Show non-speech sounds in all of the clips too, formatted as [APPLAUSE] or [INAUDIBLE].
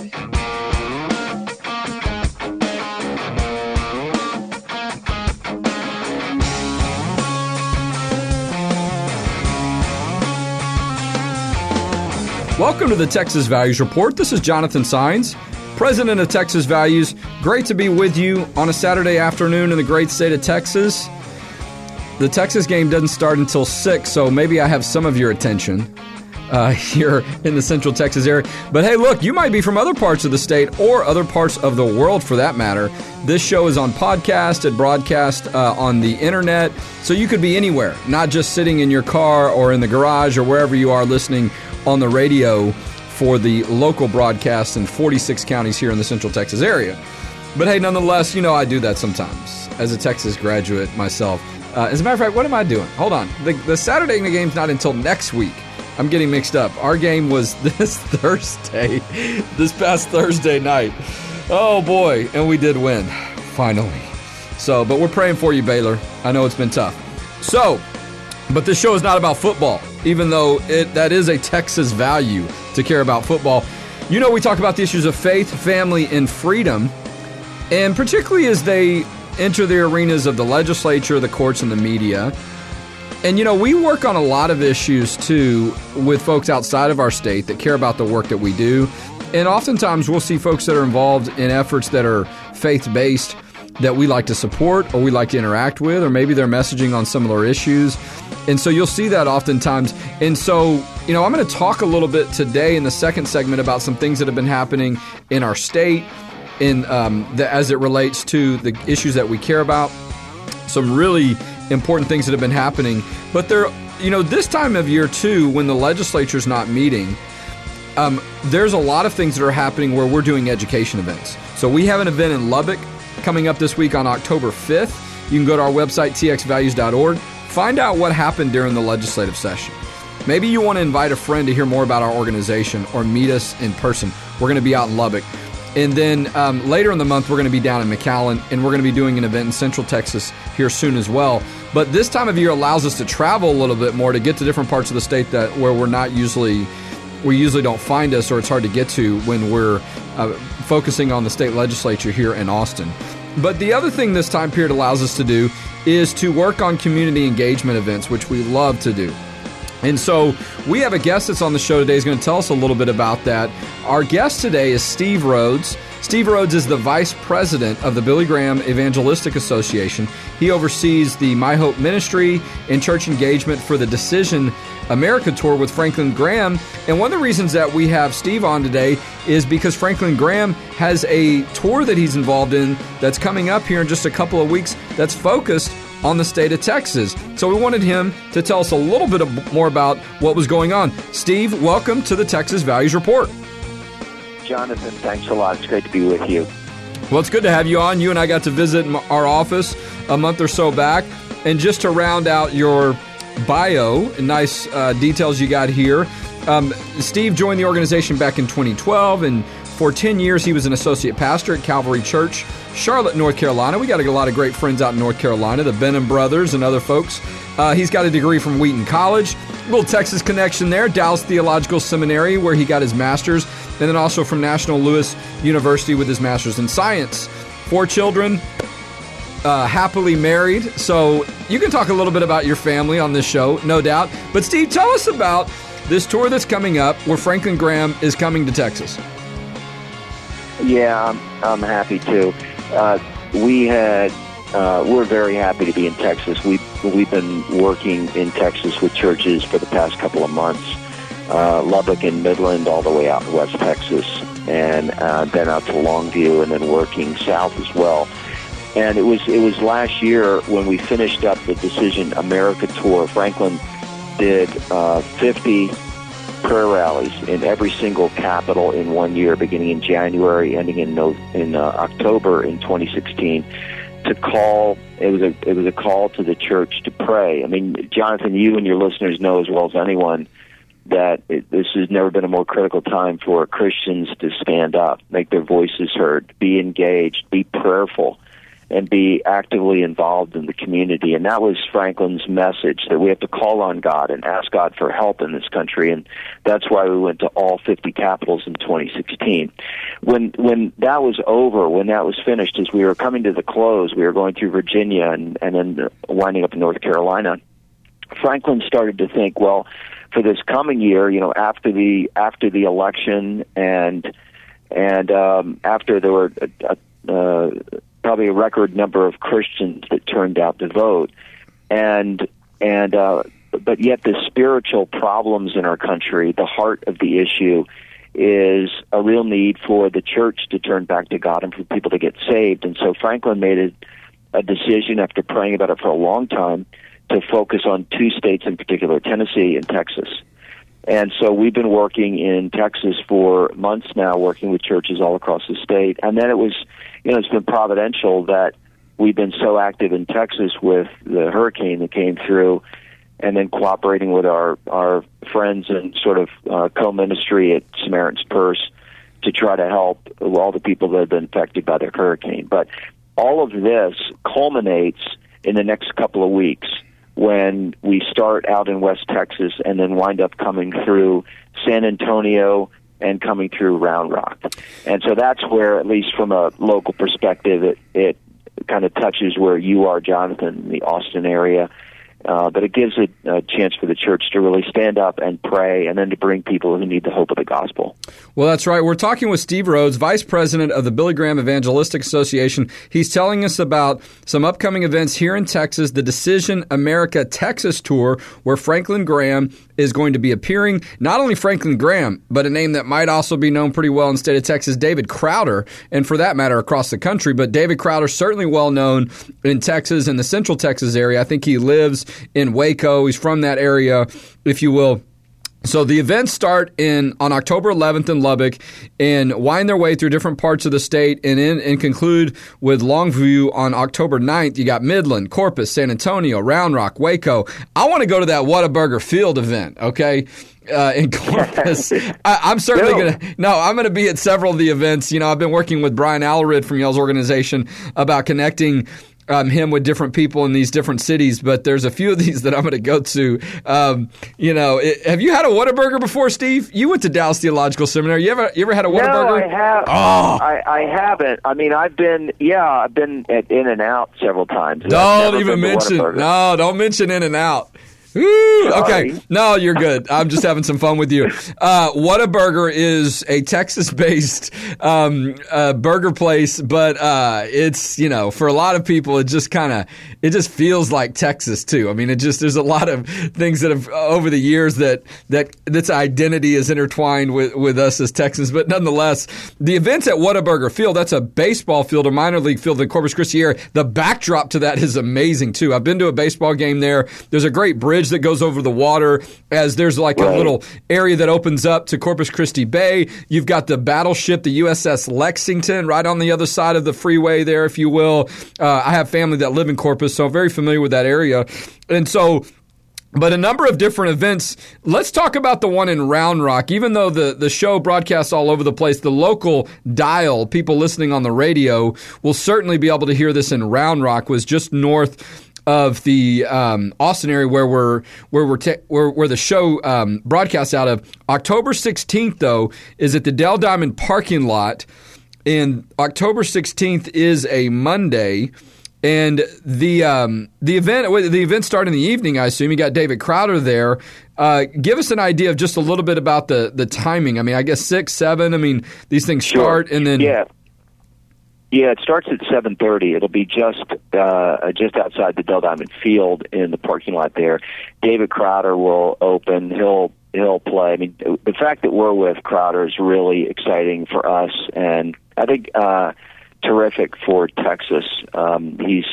Welcome to the Texas Values Report. This is Jonathan Saenz, President of Texas Values. Great to be with you on a Saturday afternoon in the great state of Texas. The Texas game doesn't start until 6, so maybe I have some of your attention uh, [LAUGHS] here in the central Texas area. But hey, look, you might be from other parts of the state or other parts of the world for that matter. This show is on podcast and broadcast uh, on the internet, so you could be anywhere, not just sitting in your car or in the garage or wherever you are listening on the radio for the local broadcast in 46 counties here in the central Texas area. But hey, nonetheless, you know, I do that sometimes as a Texas graduate myself. Uh, as a matter of fact, what am I doing? Hold on. The, the Saturday game's not until next week. I'm getting mixed up. Our game was [LAUGHS] this Thursday, this past Thursday night. Oh boy, and we did win, finally. So, but we're praying for you, Baylor. I know it's been tough. So, but this show is not about football, even though it that is a Texas value to care about football. You know, we talk about the issues of faith, family, and freedom, and particularly as they enter the arenas of the legislature, the courts, and the media. And you know, we work on a lot of issues too with folks outside of our state that care about the work that we do. And oftentimes we'll see folks that are involved in efforts that are faith based that we like to support or we like to interact with, or maybe they're messaging on similar issues. And so you'll see that oftentimes. And so, you know, I'm going to talk a little bit today in the second segment about some things that have been happening in our state in um, the, as it relates to the issues that we care about. Some really important things that have been happening. But there, you know, this time of year too, when the legislature's not meeting, um, there's a lot of things that are happening where we're doing education events. So we have an event in Lubbock coming up this week on October 5th. You can go to our website, txvalues.org, find out what happened during the legislative session. Maybe you want to invite a friend to hear more about our organization or meet us in person. We're going to be out in Lubbock. And then um, later in the month, we're going to be down in McAllen, and we're going to be doing an event in Central Texas here soon as well. But this time of year allows us to travel a little bit more to get to different parts of the state that where we're not usually, we usually don't find us, or it's hard to get to when we're uh, focusing on the state legislature here in Austin. But the other thing this time period allows us to do is to work on community engagement events, which we love to do. And so we have a guest that's on the show today. He's going to tell us a little bit about that. Our guest today is Steve Rhodes. Steve Rhodes is the vice president of the Billy Graham Evangelistic Association. He oversees the My Hope Ministry and church engagement for the Decision America tour with Franklin Graham. And one of the reasons that we have Steve on today is because Franklin Graham has a tour that he's involved in that's coming up here in just a couple of weeks that's focused on the state of Texas. So we wanted him to tell us a little bit more about what was going on. Steve, welcome to the Texas Values Report. Jonathan, thanks a lot. It's great to be with you. Well, it's good to have you on. You and I got to visit our office a month or so back. And just to round out your bio, nice uh, details you got here. Um, Steve joined the organization back in 2012, and for 10 years he was an associate pastor at Calvary Church, Charlotte, North Carolina. We got a lot of great friends out in North Carolina, the Benham brothers and other folks. Uh, he's got a degree from Wheaton College, little Texas connection there, Dallas Theological Seminary, where he got his master's, and then also from National Louis University with his master's in science. Four children, uh, happily married. So you can talk a little bit about your family on this show, no doubt. But Steve, tell us about this tour that's coming up where Franklin Graham is coming to Texas. Yeah, I'm, I'm happy to. Uh, we had uh, we're very happy to be in Texas. We we've, we've been working in Texas with churches for the past couple of months. Uh, Lubbock and Midland, all the way out to West Texas, and uh, then out to Longview, and then working south as well. And it was it was last year when we finished up the Decision America tour. Franklin did uh, 50 prayer rallies in every single capital in one year, beginning in January, ending in no, in uh, October in 2016. To call it was a it was a call to the church to pray. I mean, Jonathan, you and your listeners know as well as anyone that it, this has never been a more critical time for Christians to stand up, make their voices heard, be engaged, be prayerful and be actively involved in the community. And that was Franklin's message that we have to call on God and ask God for help in this country. And that's why we went to all 50 capitals in 2016. When, when that was over, when that was finished, as we were coming to the close, we were going through Virginia and, and then winding up in North Carolina. Franklin started to think, well, for this coming year, you know, after the after the election and and um, after there were a, a, uh, probably a record number of Christians that turned out to vote, and and uh, but yet the spiritual problems in our country, the heart of the issue, is a real need for the church to turn back to God and for people to get saved. And so Franklin made a, a decision after praying about it for a long time to focus on two states in particular, Tennessee and Texas. And so we've been working in Texas for months now, working with churches all across the state. And then it was, you know, it's been providential that we've been so active in Texas with the hurricane that came through, and then cooperating with our our friends and sort of uh, co-ministry at Samaritan's Purse to try to help all the people that have been affected by the hurricane. But all of this culminates in the next couple of weeks when we start out in West Texas and then wind up coming through San Antonio and coming through Round Rock. And so that's where, at least from a local perspective, it, it kind of touches where you are, Jonathan, the Austin area. Uh, but it gives a, a, chance for the church to really stand up and pray and then to bring people who need the hope of the gospel. Well, that's right. We're talking with Steve Rhodes, Vice President of the Billy Graham Evangelistic Association. He's telling us about some upcoming events here in Texas, the Decision America Texas Tour, where Franklin Graham is going to be appearing. Not only Franklin Graham, but a name that might also be known pretty well in the state of Texas, David Crowder, and for that matter, across the country. But David Crowder, certainly well known in Texas, in the central Texas area. I think he lives in Waco. He's from that area, if you will. So the events start in on October 11th in Lubbock and wind their way through different parts of the state and in and conclude with Longview on October 9th. You got Midland, Corpus, San Antonio, Round Rock, Waco. I want to go to that Whataburger Field event, okay? Uh, in Corpus. [LAUGHS] I, am certainly no. gonna no, I'm gonna be at several of the events. You know, I've been working with Brian Alarid from y'all's organization about connecting um, him with different people in these different cities, but there's a few of these that I'm going to go to. Um, you know, it, have you had a Whataburger before, Steve? You went to Dallas Theological Seminary. You ever you ever had a Whataburger? No, I have. Oh. I, I haven't. I mean, I've been yeah, I've been at In and Out several times. Don't even mention no, don't mention In and Out. Ooh, okay. No, you're good. I'm just having some fun with you. Uh, Whataburger is a Texas-based um, uh, burger place, but uh, it's you know for a lot of people it just kind of it just feels like Texas too. I mean, it just there's a lot of things that have over the years that that this identity is intertwined with with us as Texans. But nonetheless, the events at Whataburger Field that's a baseball field, a minor league field in Corpus Christi area. The backdrop to that is amazing too. I've been to a baseball game there. There's a great bridge that goes over the water as there's like right. a little area that opens up to Corpus Christi Bay. You've got the battleship, the USS Lexington, right on the other side of the freeway there, if you will. Uh, I have family that live in Corpus, so I'm very familiar with that area. And so but a number of different events. Let's talk about the one in Round Rock. Even though the, the show broadcasts all over the place, the local dial, people listening on the radio, will certainly be able to hear this in Round Rock, was just north of the um, Austin area where we're where we're te- where, where the show um, broadcasts out of. October 16th though is at the Dell Diamond parking lot, and October 16th is a Monday. And the um, the event the event started in the evening. I assume you got David Crowder there. Uh, give us an idea of just a little bit about the the timing. I mean, I guess six, seven. I mean, these things start and then yeah. Yeah, it starts at 7:30. It'll be just uh, just outside the Dell Diamond Field in the parking lot there. David Crowder will open. He'll he'll play. I mean, the fact that we're with Crowder is really exciting for us, and I think uh, terrific for Texas. Um, he's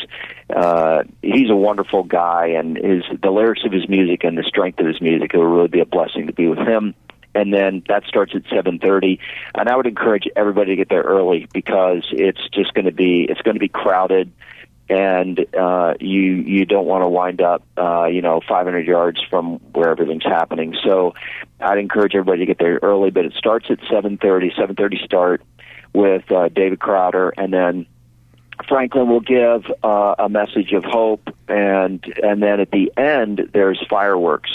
uh, he's a wonderful guy, and his the lyrics of his music and the strength of his music it will really be a blessing to be with him and then that starts at 7:30 and I would encourage everybody to get there early because it's just going to be it's going to be crowded and uh you you don't want to wind up uh you know 500 yards from where everything's happening. So I'd encourage everybody to get there early but it starts at 7:30 7:30 start with uh David Crowder. And then Franklin will give uh, a message of hope, and and then at the end there's fireworks.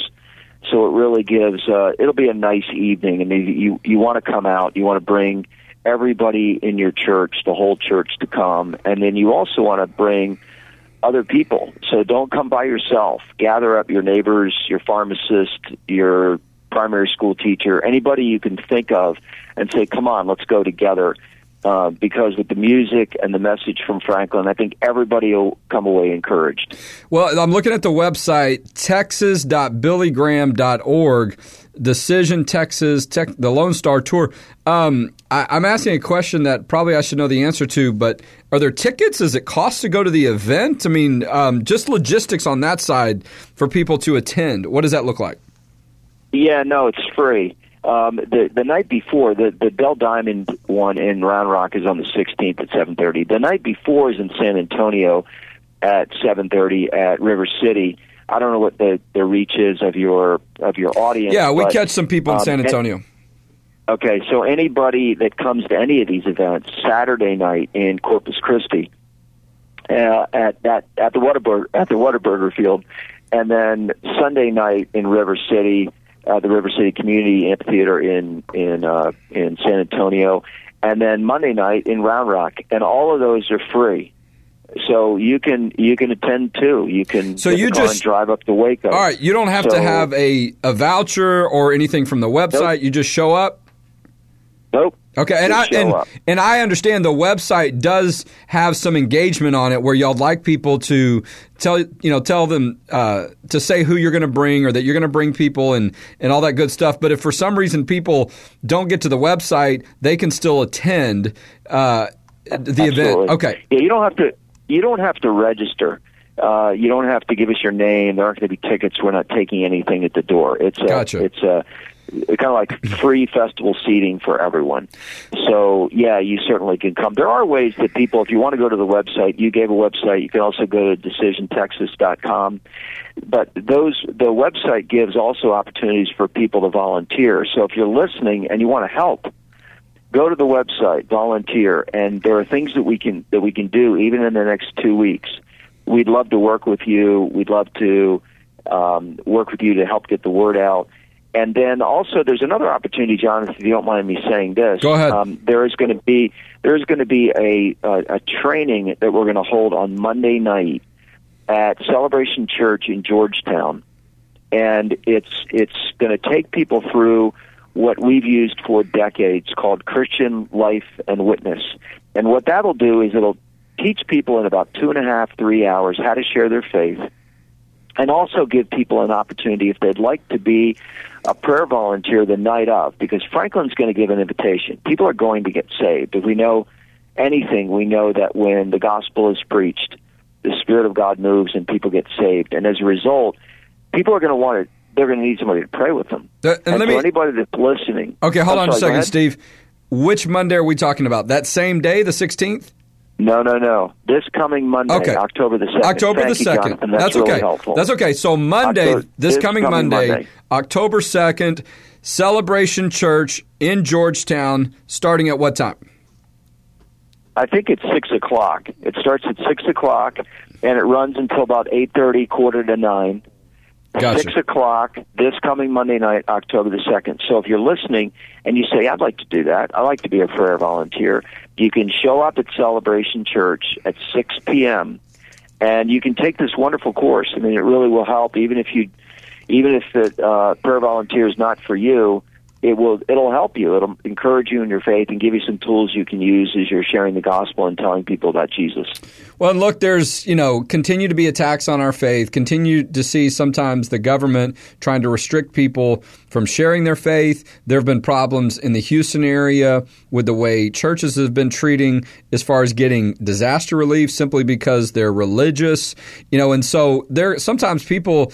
So it really gives. Uh, it'll be a nice evening, and you you you want to come out. You want to bring everybody in your church, the whole church, to come, and then you also want to bring other people. So don't come by yourself. Gather up your neighbors, your pharmacist, your primary school teacher, anybody you can think of, and say, "Come on, let's go together." Uh, because with the music and the message from Franklin, I think everybody will come away encouraged. Well, I'm looking at the website, texas.billygraham.org, Decision Texas, tech, the Lone Star Tour. Um, I, am asking a question that probably I should know the answer to, but are there tickets? Does it cost to go to the event? I mean, um, just logistics on that side for people to attend. What does that look like? Yeah, no, it's free. Um, the the night before the the Dell Diamond one in Round Rock is on the 16th at 7:30. The night before is in San Antonio at 7:30 at River City. I don't know what the the reach is of your of your audience. Yeah, we but, catch some people in um, San Antonio. And, okay, so anybody that comes to any of these events, Saturday night in Corpus Christi, uh, at that at the Whataburger at the Whataburger Field, and then Sunday night in River City uh, the River City Community Amphitheater in in uh, in San Antonio, and then Monday night in Round Rock, and all of those are free. So you can you can attend too. You can so you just drive up to Waco. All right, you don't have so, to have a a voucher or anything from the website. Nope. You just show up. Nope. Okay, and I and, and I understand the website does have some engagement on it where y'all like people to tell you know tell them uh, to say who you're going to bring or that you're going to bring people and and all that good stuff. But if for some reason people don't get to the website, they can still attend uh, the Absolutely. event. Okay, yeah, you don't have to you don't have to register. Uh, you don't have to give us your name. There aren't going to be tickets. We're not taking anything at the door. It's a, gotcha. it's a kind of like free festival seating for everyone. So yeah, you certainly can come. There are ways that people, if you want to go to the website, you gave a website. You can also go to decisiontexas.com. But those the website gives also opportunities for people to volunteer. So if you're listening and you want to help, go to the website, volunteer, and there are things that we can that we can do even in the next two weeks. We'd love to work with you. We'd love to um, work with you to help get the word out and then also, there's another opportunity, Jonathan. If you don't mind me saying this, go ahead. Um, there is going to be there is going to be a, a a training that we're going to hold on Monday night at Celebration Church in Georgetown, and it's it's going to take people through what we've used for decades called Christian life and witness. And what that'll do is it'll teach people in about two and a half, three hours how to share their faith and also give people an opportunity if they'd like to be a prayer volunteer the night of because Franklin's going to give an invitation. People are going to get saved. If we know anything, we know that when the gospel is preached, the Spirit of God moves and people get saved. And as a result, people are going to want to, they're going to need somebody to pray with them. and, and let me, anybody that's listening. Okay, hold on sorry, a second, Steve. Which Monday are we talking about? That same day, the 16th? No, no, no. This coming Monday, okay. October the 2nd. October Thank the 2nd. That's, That's really okay. Helpful. That's okay. So Monday, October, this, this coming, coming Monday, Monday, October 2nd, Celebration Church in Georgetown, starting at what time? I think it's 6 o'clock. It starts at 6 o'clock, and it runs until about 8.30, quarter to 9. Gotcha. Six o'clock this coming Monday night, October the second. So if you're listening and you say, "I'd like to do that. I'd like to be a prayer volunteer," you can show up at Celebration Church at six p.m. and you can take this wonderful course. I mean, it really will help, even if you, even if the uh, prayer volunteer is not for you it will it'll help you. It'll encourage you in your faith and give you some tools you can use as you're sharing the gospel and telling people about Jesus. Well, and look, there's you know continue to be attacks on our faith. Continue to see sometimes the government trying to restrict people from sharing their faith. There have been problems in the Houston area with the way churches have been treating as far as getting disaster relief simply because they're religious. You know, and so there sometimes people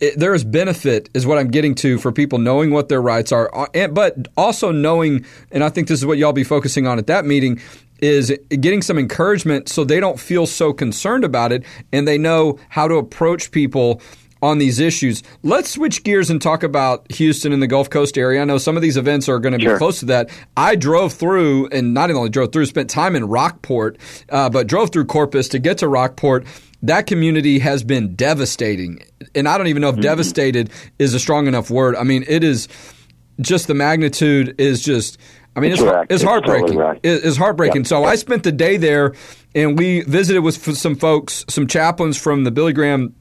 it, there is benefit, is what I'm getting to, for people knowing what their rights are, uh, and, but also knowing, and I think this is what y'all be focusing on at that meeting, is getting some encouragement so they don't feel so concerned about it and they know how to approach people on these issues. Let's switch gears and talk about Houston and the Gulf Coast area. I know some of these events are going to be Sure. close to that. I drove through, and not only drove through, spent time in Rockport, uh, but drove through Corpus to get to Rockport. That community has been devastating, and I don't even know Mm-hmm. if "devastated" is a strong enough word. I mean, it is just the magnitude is just. I mean, It's it's, it's heartbreaking. totally. It's heartbreaking. Yep. So I spent the day there, and we visited with some folks, some chaplains from the Billy Graham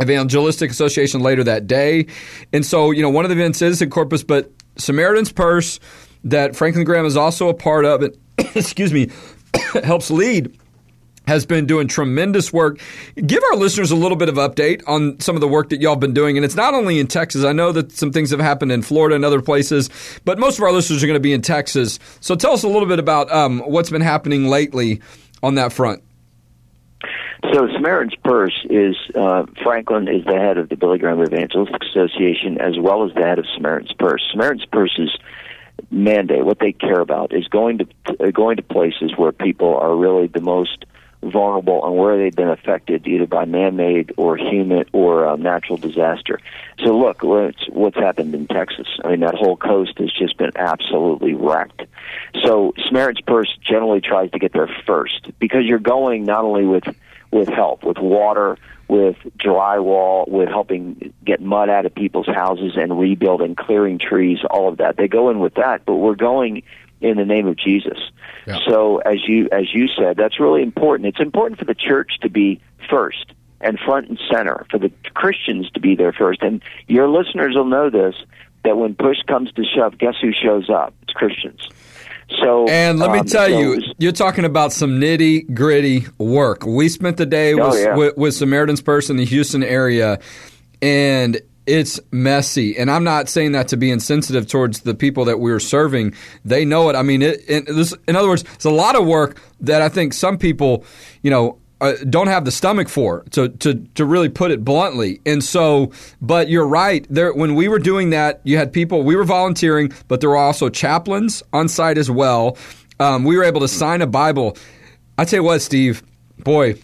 Evangelistic Association later that day. And so, you know, one of the events is in Corpus, but Samaritan's Purse that Franklin Graham is also a part of it, [COUGHS] excuse me, [COUGHS] helps lead has been doing tremendous work. Give our listeners a little bit of update on some of the work that y'all been doing, and it's not only in Texas. I know that some things have happened in Florida and other places, but most of our listeners are going to be in Texas. So tell us a little bit about um, what's been happening lately on that front. So Samaritan's Purse is uh, Franklin is the head of the Billy Graham Evangelistic Association as well as the head of Samaritan's Purse. Samaritan's Purse's mandate, what they care about, is going to uh, going to places where people are really the most vulnerable and where they've been affected either by man-made or human or uh, natural disaster. So look, what's, what's happened in Texas? I mean, that whole coast has just been absolutely wrecked. So Samaritan's Purse generally tries to get there first because you're going not only with with help, with water, with drywall, with helping get mud out of people's houses and rebuilding, clearing trees, all of that. They go in with that, but we're going in the name of Jesus. Yeah. So as you as you said, that's really important. It's important for the church to be first and front and center, for the Christians to be there first. And your listeners will know this that when push comes to shove, guess who shows up? It's Christians. So And let me um, tell so you, it's- you're talking about some nitty gritty work. We spent the day Oh, with, yeah. with, with Samaritan's Purse in the Houston area, and it's messy. And I'm not saying that to be insensitive towards the people that we're serving. They know it. I mean, it, it, this, in other words, it's a lot of work that I think some people, you know, uh, don't have the stomach for to, to to really put it bluntly. And so, but you're right. There, when we were doing that, you had people. We were volunteering, but there were also chaplains on site as well. Um, we were able to sign a Bible. I tell you what, Steve, boy,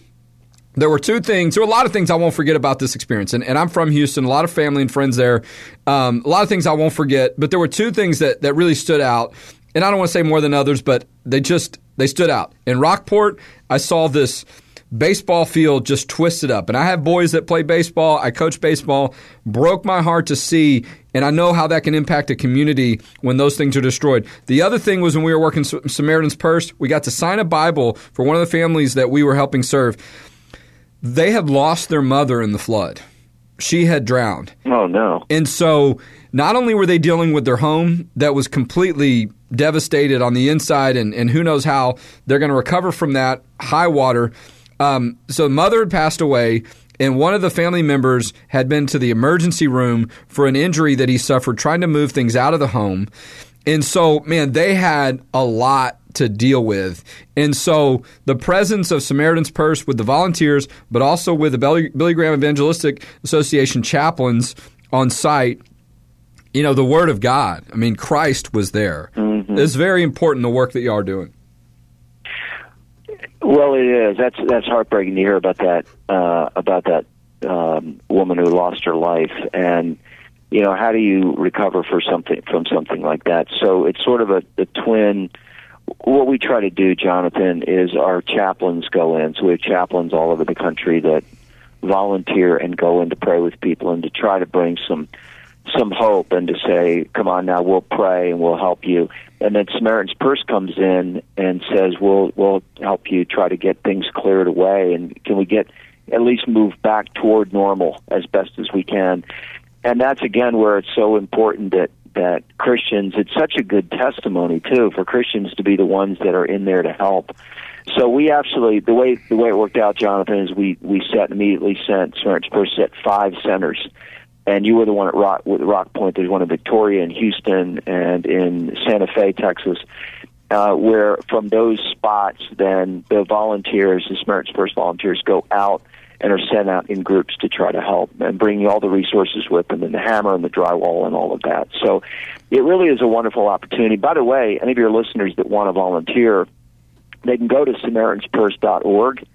there were two things. There were a lot of things I won't forget about this experience. And, and I'm from Houston, a lot of family and friends there. Um, a lot of things I won't forget. But there were two things that, that really stood out. And I don't want to say more than others, but they just they stood out. In Rockport, I saw this baseball field just twisted up. And I have boys that play baseball. I coach baseball. Broke my heart to see, and I know how that can impact a community when those things are destroyed. The other thing was when we were working Samaritan's Purse, we got to sign a Bible for one of the families that we were helping serve. They had lost their mother in the flood. She had drowned. oh no. And so not only were they dealing with their home that was completely devastated on the inside, and, and who knows how they're going to recover from that high water. Um, so mother had passed away, and one of the family members had been to the emergency room for an injury that he suffered trying to move things out of the home. And so, man, they had a lot to deal with. And so the presence of Samaritan's Purse with the volunteers, but also with the Billy, Graham Evangelistic Association chaplains on site, you know, the Word of God. I mean, Christ was there. It's very important the work that y'all are doing. Well, it is. That's that's heartbreaking to hear about that uh, about that um, woman who lost her life, and you know how do you recover for something from something like that? So it's sort of a, a twin. What we try to do, Jonathan, is our chaplains go in. So we have chaplains all over the country that volunteer and go in to pray with people and to try to bring some some hope and to say, "Come on, now we'll pray and we'll help you." And then Samaritan's Purse comes in and says, "We'll we'll help you try to get things cleared away, and can we get at least move back toward normal as best as we can?" And that's again where it's so important that that Christians. It's such a good testimony too for Christians to be the ones that are in there to help. So we actually the way the way it worked out, Jonathan, is we we set immediately sent Purse set five centers and you were the one at Rock with Rockport. There's one in Victoria and Houston and in Santa Fe, Texas. Uh, where from those spots, then the volunteers, the Purse volunteers, go out and are sent out in groups to try to help and bring all the resources with them, and the hammer and the drywall and all of that. So, it really is a wonderful opportunity. By the way, any of your listeners that want to volunteer, they can go to SamaritansPurse.org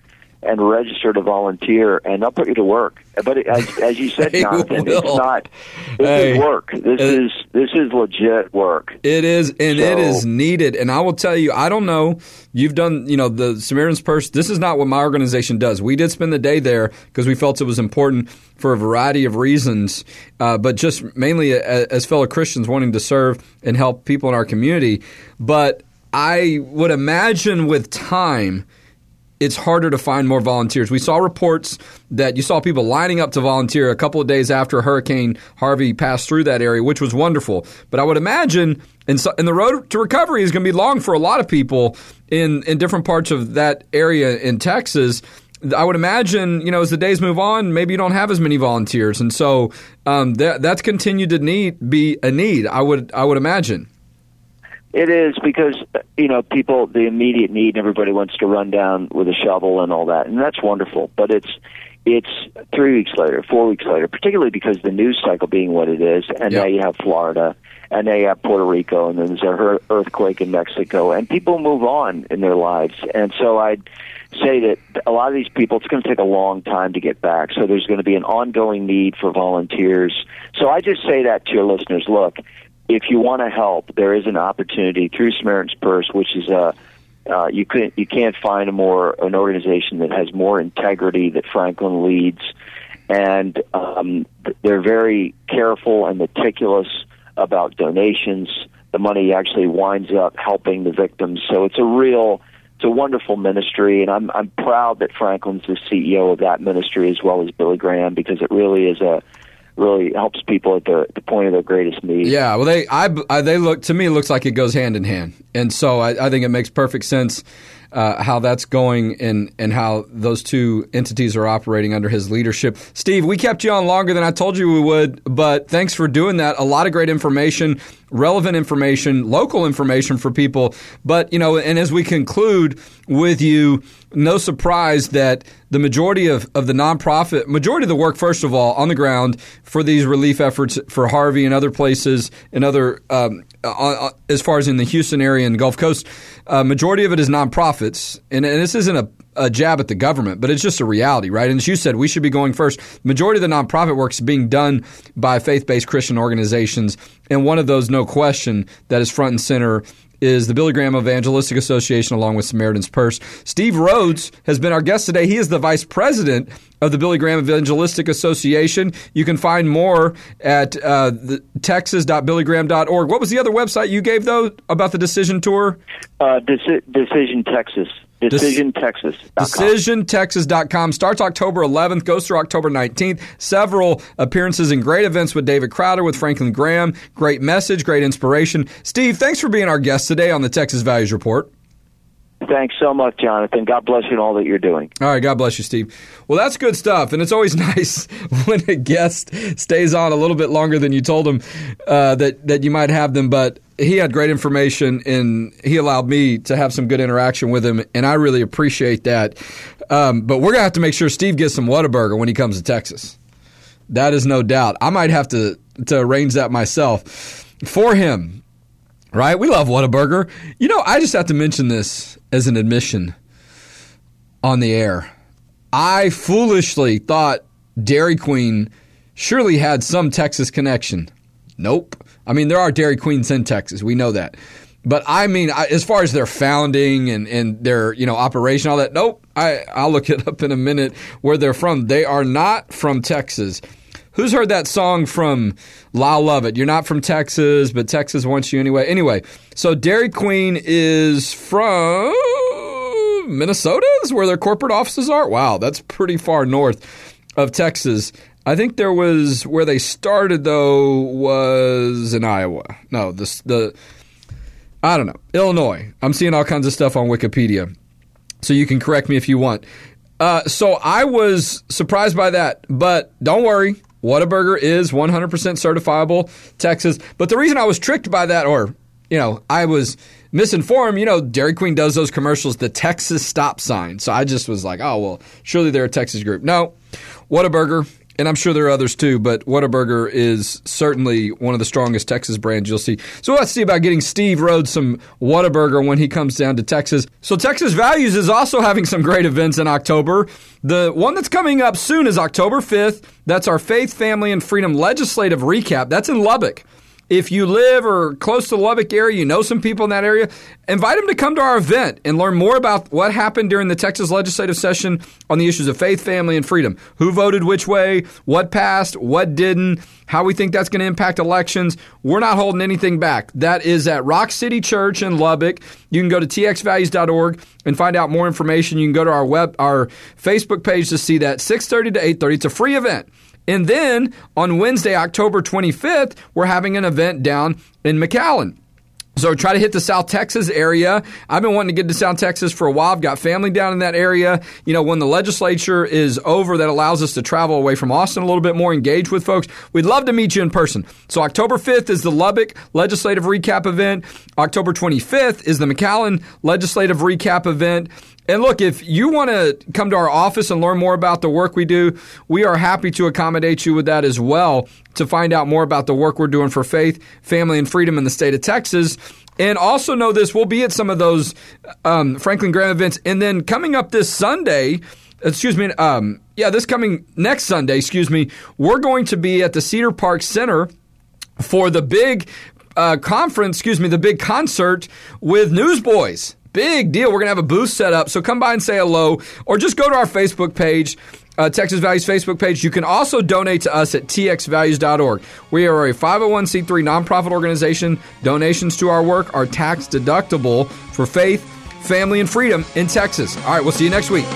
and register to volunteer, and they'll put you to work. But it, as, as you said, [LAUGHS] Jonathan, will. it's not. This Hey. is work. This Uh, is this is legit work. It is, and it So- is needed. And I will tell you, I don't know. You've done, you know, the Samaritan's Purse. This is not what my organization does. We did spend the day there because we felt it was important for a variety of reasons, uh, but just mainly a, as fellow Christians wanting to serve and help people in our community. But I would imagine with time, it's harder to find more volunteers. We saw reports that you saw people lining up to volunteer a couple of days after Hurricane Harvey passed through that area, which was wonderful. But I would imagine, and, so, and the road to recovery is going to be long for a lot of people in, in different parts of that area in Texas. I would imagine, you know, as the days move on, maybe you don't have as many volunteers, and so um, that that's continued to need be a need. I would I would imagine. It is because you know people the immediate need. And everybody wants to run down with a shovel and all that, and that's wonderful. But it's it's three weeks later, four weeks later, particularly because the news cycle being what it is, and Yeah. now you have Florida, and now you have Puerto Rico, and then there's a earthquake in Mexico, and people move on in their lives, and so I'd say that a lot of these people, it's going to take a long time to get back. So there's going to be an ongoing need for volunteers. So I just say that to your listeners. Look, if you want to help, there is an opportunity through Samaritan's Purse, which is a uh, you can't you can't find a more an organization that has more integrity that Franklin leads, and um, they're very careful and meticulous about donations. The money actually winds up helping the victims, so it's a real it's a wonderful ministry, and I'm I'm proud that Franklin's the CEO of that ministry as well as Billy Graham because it really is a really helps people at the, the point of their greatest need. Yeah, well, they I, I they look to me it looks like it goes hand in hand, and so I, I think it makes perfect sense uh, how that's going and and how those two entities are operating under his leadership. Steve, we kept you on longer than I told you we would, but thanks for doing that. A lot of great information, relevant information, local information for people. But you know, and as we conclude with you, no surprise that the majority of, of the nonprofit, majority of the work, first of all, on the ground for these relief efforts for Harvey and other places and other, um, uh, uh, as far as in the Houston area and Gulf Coast, uh, majority of it is nonprofits. And, and this isn't a, a jab at the government, but it's just a reality, right? And as you said, we should be going first. Majority of the nonprofit work is being done by faith based Christian organizations. And one of those, no question, that is front and center is the Billy Graham Evangelistic Association along with Samaritan's Purse. Steve Rhodes has been our guest today. He is the vice president of the Billy Graham Evangelistic Association. You can find more at uh, texas.billygraham.org. What was the other website you gave, though, about the decision tour? Uh, Deci- Decision Texas. Decision Texas. DecisionTexas.com starts October 11th, goes through October 19th. Several appearances and great events with David Crowder, with Franklin Graham. Great message, great inspiration. Steve, thanks for being our guest today on the Texas Values Report. Thanks so much, Jonathan. God bless you and all that you're doing. All right, God bless you, Steve. Well, that's good stuff, and it's always [LAUGHS] nice when a guest stays on a little bit longer than you told them uh, that that you might have them. But he had great information, and he allowed me to have some good interaction with him, and I really appreciate that. Um, but we're gonna have to make sure Steve gets some Whataburger when he comes to Texas. That is no doubt. I might have to to arrange that myself for him. Right? We love Whataburger. You know, I just have to mention this as an admission on the air. I foolishly thought Dairy Queen surely had some Texas connection. Nope. I mean, there are Dairy Queens in Texas. We know that. But I mean, I, as far as their founding and, and their you know operation, all that. Nope. I I'll look it up in a minute where they're from. They are not from Texas. Who's heard that song from Lyle Lovett? You're not from Texas, but Texas wants you anyway. Anyway, so Dairy Queen is from Minnesota, is where their corporate offices are. Wow, that's pretty far north of Texas. I think there was where they started though was in Iowa. No, the the I don't know Illinois. I'm seeing all kinds of stuff on Wikipedia, so you can correct me if you want. Uh, so I was surprised by that, but don't worry. Whataburger is 100% certifiable Texas. But the reason I was tricked by that, or you know, I was misinformed. You know, Dairy Queen does those commercials, the Texas stop sign. So I just was like, oh well, surely they're a Texas group. No, Whataburger and I'm sure there are others too, but Whataburger is certainly one of the strongest Texas brands you'll see. So let's see about getting Steve Rhodes some Whataburger when he comes down to Texas. So Texas Values is also having some great events in October. The one that's coming up soon is October 5th. That's our Faith, Family, and Freedom Legislative Recap. That's in Lubbock. If you live or close to the Lubbock area, you know some people in that area, invite them to come to our event and learn more about what happened during the Texas legislative session on the issues of faith, family, and freedom. Who voted which way, what passed, what didn't, how we think that's going to impact elections. We're not holding anything back. That is at Rock City Church in Lubbock. You can go to txvalues.org and find out more information. You can go to our web our Facebook page to see that 6:30 to 8:30. It's a free event. And then on Wednesday, October 25th, we're having an event down in McAllen. So try to hit the South Texas area. I've been wanting to get to South Texas for a while. I've got family down in that area. You know, when the legislature is over, that allows us to travel away from Austin a little bit more, engage with folks. We'd love to meet you in person. So October 5th is the Lubbock Legislative Recap event. October 25th is the McAllen Legislative Recap event. And look, if you want to come to our office and learn more about the work we do, we are happy to accommodate you with that as well to find out more about the work we're doing for faith, family, and freedom in the state of Texas. And also know this, we'll be at some of those um, Franklin Graham events. And then coming up this Sunday, excuse me, um, yeah, this coming next Sunday, excuse me, we're going to be at the Cedar Park Center for the big uh, conference, excuse me, the big concert with Newsboys. Big deal. We're going to have a booth set up. So come by and say hello or just go to our Facebook page. Uh, Texas Values Facebook page. You can also donate to us at txvalues.org. We are a 501c3 nonprofit organization. Donations to our work are tax deductible for faith, family, and freedom in Texas. All right, we'll see you next week.